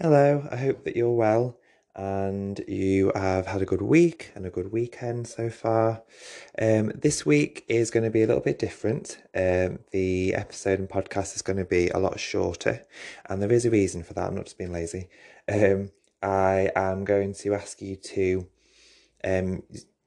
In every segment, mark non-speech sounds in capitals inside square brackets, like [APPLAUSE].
Hello, I hope that you're well and you have had a good week and a good weekend so far. Um, this week is going to be a little bit different. Um, the episode and podcast is going to be a lot shorter, and there is a reason for that. I'm not just being lazy. Um, I am going to ask you to um,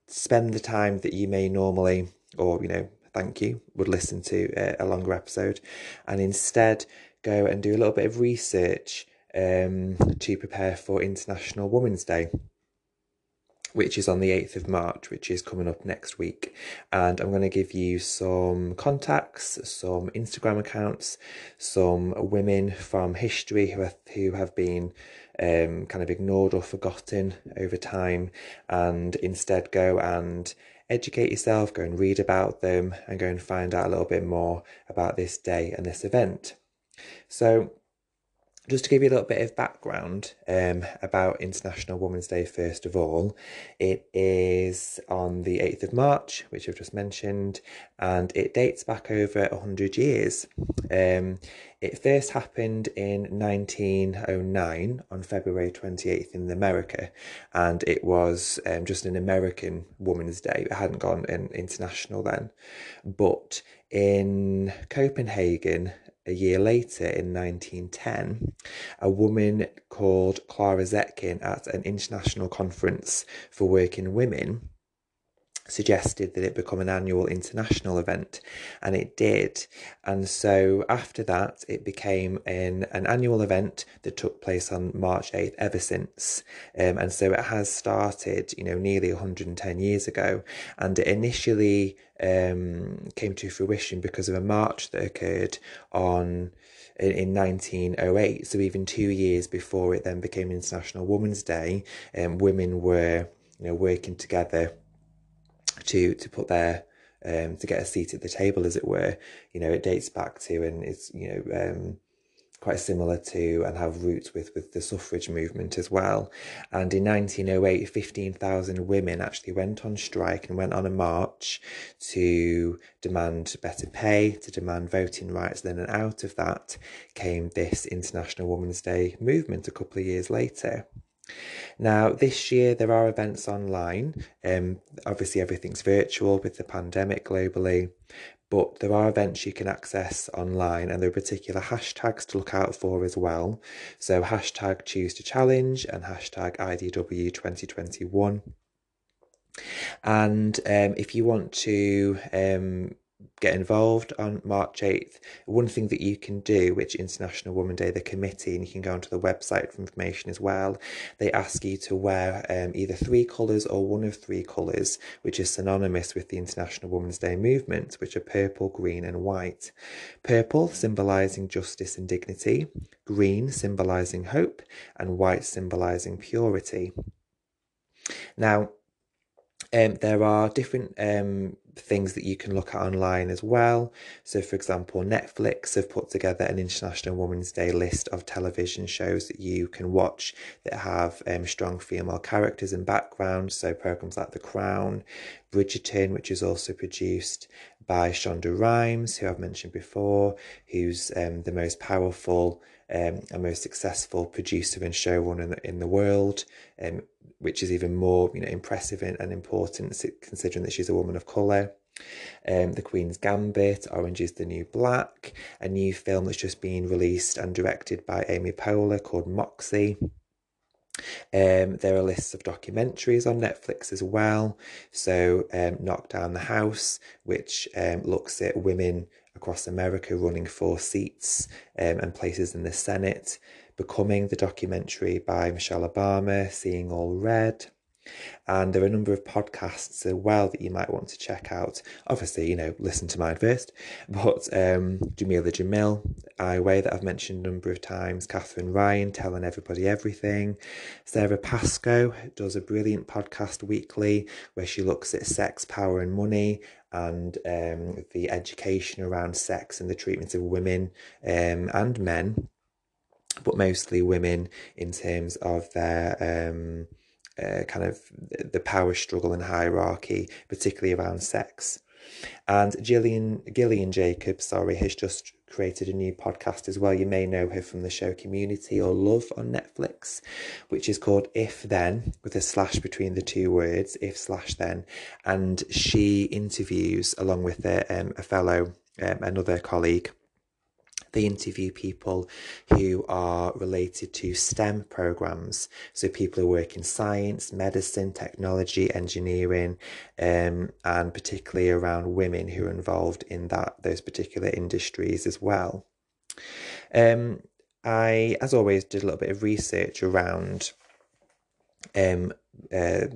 spend the time that you may normally, or you know, thank you, would listen to uh, a longer episode, and instead go and do a little bit of research um, to prepare for International Women's Day, which is on the 8th of March, which is coming up next week. And I'm going to give you some contacts, some Instagram accounts, some women from history who have, who have been um, kind of ignored or forgotten over time, and instead go and educate yourself, go and read about them, and go and find out a little bit more about this day and this event. So, just to give you a little bit of background um, about International Women's Day, first of all, it is on the 8th of March, which I've just mentioned, and it dates back over 100 years. Um, it first happened in 1909 on February 28th in America, and it was um, just an American Women's Day. It hadn't gone in, international then. But in Copenhagen, a year later in 1910, a woman called Clara Zetkin at an international conference for working women suggested that it become an annual international event and it did. And so after that it became an, an annual event that took place on march 8th ever since. Um, and so it has started you know nearly 110 years ago and it initially um, came to fruition because of a march that occurred on in, in 1908 so even two years before it then became international women's day um, women were you know working together to to put their um, to get a seat at the table, as it were. You know, it dates back to and it's you know um, quite similar to and have roots with with the suffrage movement as well. And in 1908, 15,000 women actually went on strike and went on a march to demand better pay, to demand voting rights. Then, and out of that came this International Women's Day movement a couple of years later. Now, this year there are events online. Um, obviously, everything's virtual with the pandemic globally, but there are events you can access online, and there are particular hashtags to look out for as well. So, hashtag choose to challenge and hashtag IDW 2021. And um, if you want to um, get involved on March 8th. One thing that you can do, which International Women's Day, the committee, and you can go onto the website for information as well, they ask you to wear um, either three colours or one of three colours, which is synonymous with the International Women's Day movement, which are purple, green, and white. Purple symbolising justice and dignity, green symbolising hope, and white symbolising purity. Now, um, there are different um, things that you can look at online as well. So, for example, Netflix have put together an International Women's Day list of television shows that you can watch that have um, strong female characters and backgrounds. So, programs like The Crown, Bridgerton, which is also produced by Shonda Rhimes, who I've mentioned before, who's um, the most powerful um, most successful producer and showrunner in the, in the world, um, which is even more you know impressive and, and important considering that she's a woman of colour. Um, the Queen's Gambit, Orange is the New Black, a new film that's just been released and directed by Amy Poehler called Moxie. Um, there are lists of documentaries on Netflix as well. So, um, Knock Down the House, which um, looks at women across America running for seats um, and places in the Senate. Becoming the documentary by Michelle Obama, Seeing Allred. And there are a number of podcasts as well that you might want to check out. Obviously, you know, listen to mine first. But um, Jameela Jamil, I Weigh, that I've mentioned a number of times, Katherine Ryan, Telling Everybody Everything. Sara Pascoe does a brilliant podcast weekly where she looks at sex, power, and money and um, the education around sex and the treatment of women um, and men, but mostly women in terms of their um, uh, kind of the power struggle and hierarchy, particularly around sex. And Gillian Gillian Jacobs, sorry, has just created a new podcast as well. You may know her from the show Community or Love on Netflix, which is called If Then, with a slash between the two words, if slash then. And she interviews, along with a, um, a fellow, um, another colleague, they interview people who are related to STEM programs. So people who work in science, medicine, technology, engineering, um, and particularly around women who are involved in that those particular industries as well. Um, I, as always, did a little bit of research around um, uh,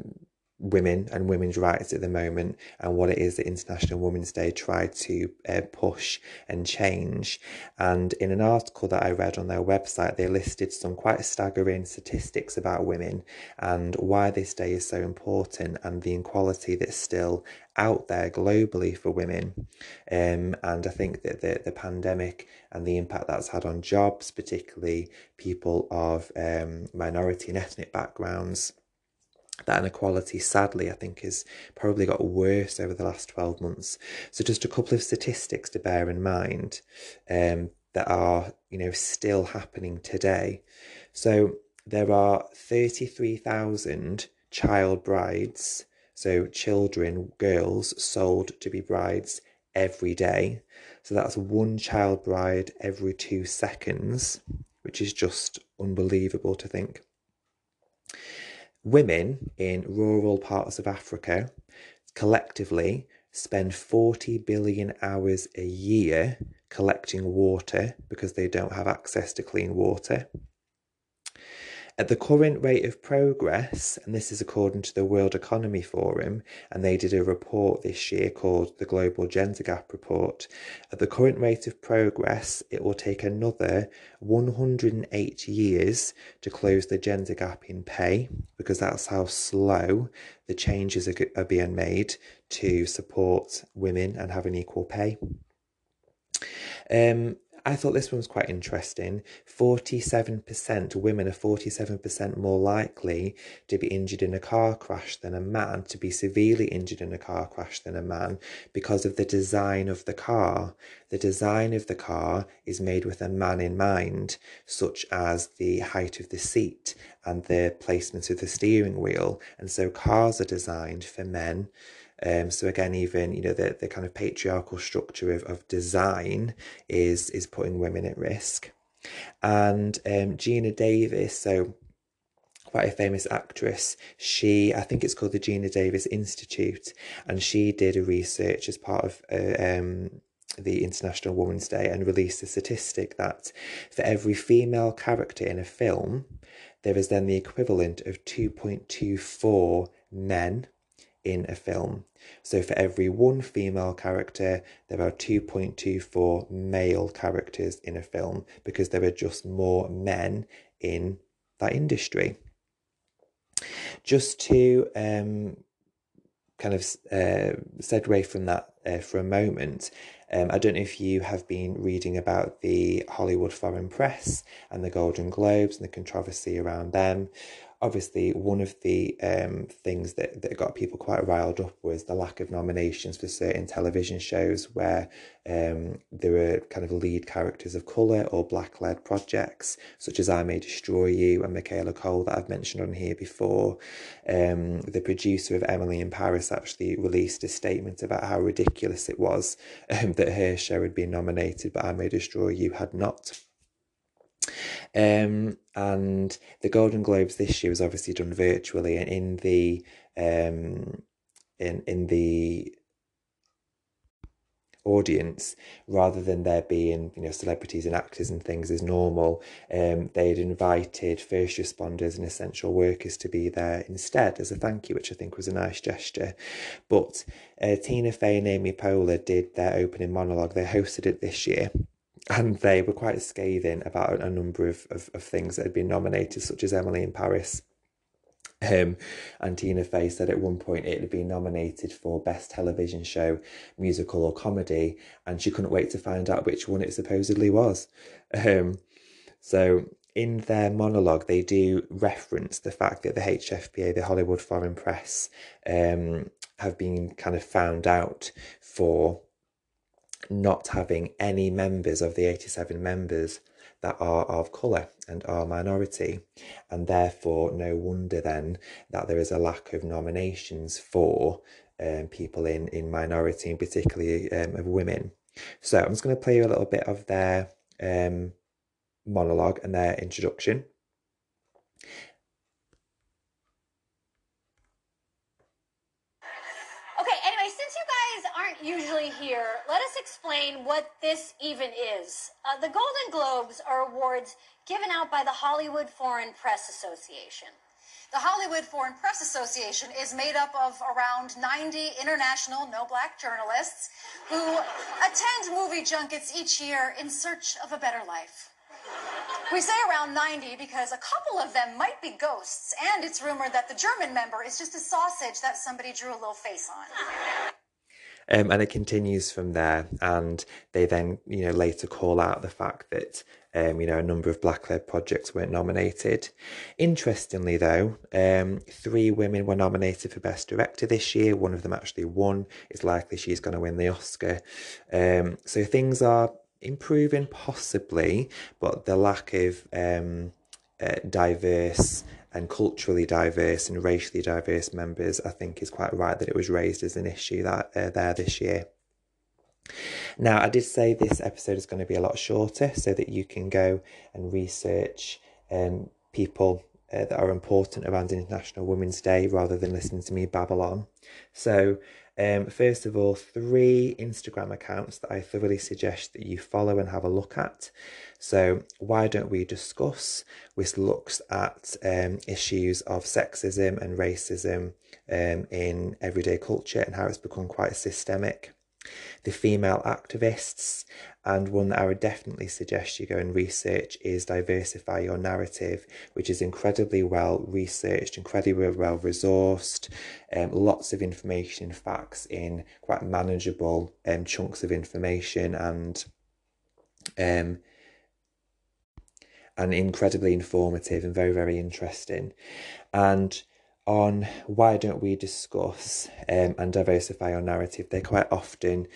women and women's rights at the moment and what it is that International Women's Day tried to uh, push and change. And in an article that I read on their website, they listed some quite staggering statistics about women and why this day is so important and the inequality that's still out there globally for women. Um, and I think that the, the pandemic and the impact that's had on jobs, particularly people of um, minority and ethnic backgrounds, that inequality, sadly, I think has probably got worse over the last 12 months. So, just a couple of statistics to bear in mind um, that are, you know, still happening today. So, there are 33,000 child brides, so children, girls, sold to be brides every day. So, that's one child bride every two seconds, which is just unbelievable to think. Women in rural parts of Africa collectively spend 40 billion hours a year collecting water because they don't have access to clean water. At the current rate of progress, and this is according to the World Economy Forum, and they did a report this year called the Global Gender Gap Report. At the current rate of progress, it will take another 108 years to close the gender gap in pay because that's how slow the changes are, being made to support women and having equal pay. Um, I thought this one was quite interesting. 47% women are 47% more likely to be injured in a car crash than a man, to be severely injured in a car crash than a man because of the design of the car. The design of the car is made with a man in mind, such as the height of the seat and the placement of the steering wheel. And so cars are designed for men um, so again, even you know the, the kind of patriarchal structure of, of design is is putting women at risk. And um, Geena Davis, so quite a famous actress, she I think it's called the Geena Davis Institute, and she did a research as part of uh, um, the International Women's Day and released a statistic that for every female character in a film, there is then the equivalent of 2.24 men in a film. So for every one female character, there are 2.24 male characters in a film because there are just more men in that industry. Just to um, kind of uh, segue from that uh, for a moment, um, I don't know if you have been reading about the Hollywood Foreign Press and the Golden Globes and the controversy around them obviously one of the um, things that, that got people quite riled up was the lack of nominations for certain television shows where um, there were kind of lead characters of colour or black led projects, such as I May Destroy You and Michaela Coel that I've mentioned on here before. Um, the producer of Emily in Paris actually released a statement about how ridiculous it was [LAUGHS] um, that her show had been nominated, but I May Destroy You had not. Um, and the Golden Globes this year was obviously done virtually, and in the um, in in the audience rather than there being you know celebrities and actors and things as normal um they'd invited first responders and essential workers to be there instead as a thank you which i think was a nice gesture. But uh, tina fey and amy poehler did their opening monologue. They hosted it this year and they were quite scathing about a number of, of, of things that had been nominated, such as Emily in Paris. Um, and Tina Fey said at one point it had been nominated for Best Television Show, Musical or Comedy, and she couldn't wait to find out which one it supposedly was. Um, so in their monologue, they do reference the fact that the HFPA, the Hollywood Foreign Press, um, have been kind of found out for not having any members of the 87 members that are of colour and are minority, and therefore no wonder then that there is a lack of nominations for um, people in, in minority and particularly um, of women. So I'm just going to play you a little bit of their um, monologue and their introduction. Usually here, let us explain what this even is. Uh, the Golden Globes are awards given out by the Hollywood Foreign Press Association. The Hollywood Foreign Press Association is made up of around 90 international no black journalists who attend movie junkets each year in search of a better life. We say around 90 because a couple of them might be ghosts, and it's rumored that the German member is just a sausage that somebody drew a little face on. Um, and it continues from there, and they then, you know, later call out the fact that, um, you know, a number of black-led projects weren't nominated. Interestingly, though, um, three women were nominated for Best Director this year. One of them actually won. It's likely she's going to win the Oscar. Um, so things are improving, possibly, but the lack of um, uh, diverse and culturally diverse and racially diverse members, I think, is quite right that it was raised as an issue that uh, there this year. Now, I did say this episode is going to be a lot shorter so that you can go and research um, people uh, that are important around International Women's Day rather than listening to me babble on. So, um, first of all, three Instagram accounts that I thoroughly suggest that you follow and have a look at. So, why don't we discuss? Which looks at um, issues of sexism and racism um, in everyday culture and how it's become quite systemic the female activists, and one that I would definitely suggest you go and research is Diversify Your Narrative, which is incredibly well researched, incredibly well resourced, um, lots of information, facts in quite manageable um, chunks of information, and um, and incredibly informative and very very interesting, and on why don't we discuss um, and diversify our narrative, they quite often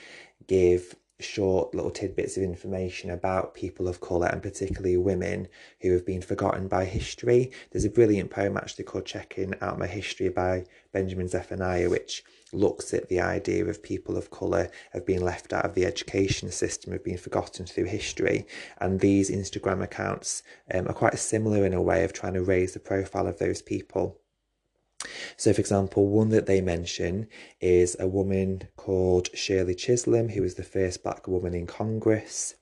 give short little tidbits of information about people of colour and particularly women who have been forgotten by history. There's a brilliant poem actually called Checking Out My History by Benjamin Zephaniah, which looks at the idea of people of colour have been left out of the education system, have been forgotten through history. And these Instagram accounts um, are quite similar in a way of trying to raise the profile of those people. So, for example, one that they mention is a woman called Shirley Chisholm, who was the first black woman in Congress.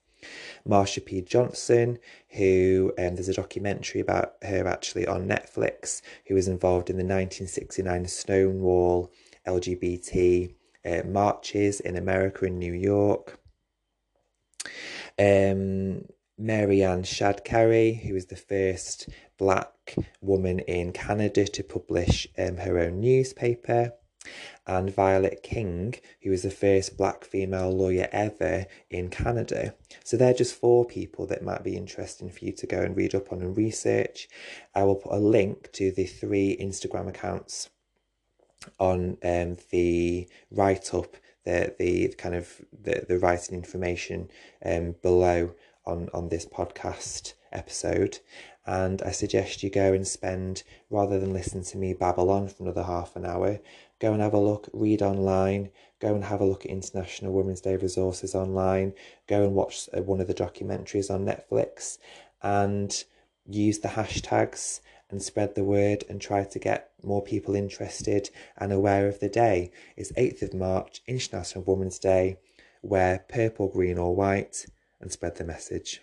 Marsha P. Johnson, who um, there's a documentary about her actually on Netflix, who was involved in the 1969 Stonewall LGBT uh, marches in America in New York. Um, Mary Ann Shadd Cary, who was the first black woman in Canada to publish um, her own newspaper, and Violet King, who was the first black female lawyer ever in Canada. So they're just four people that might be interesting for you to go and read up on and research. I will put a link to the three Instagram accounts on um, the write up, the the kind of the, the writing information um, below on, on this podcast episode. And I suggest you go and spend, rather than listen to me babble on for another half an hour, go and have a look, read online, go and have a look at International Women's Day resources online, go and watch uh, one of the documentaries on Netflix, and use the hashtags and spread the word and try to get more people interested and aware of the day. It's 8th of March, International Women's Day. Wear purple, green, or white and spread the message.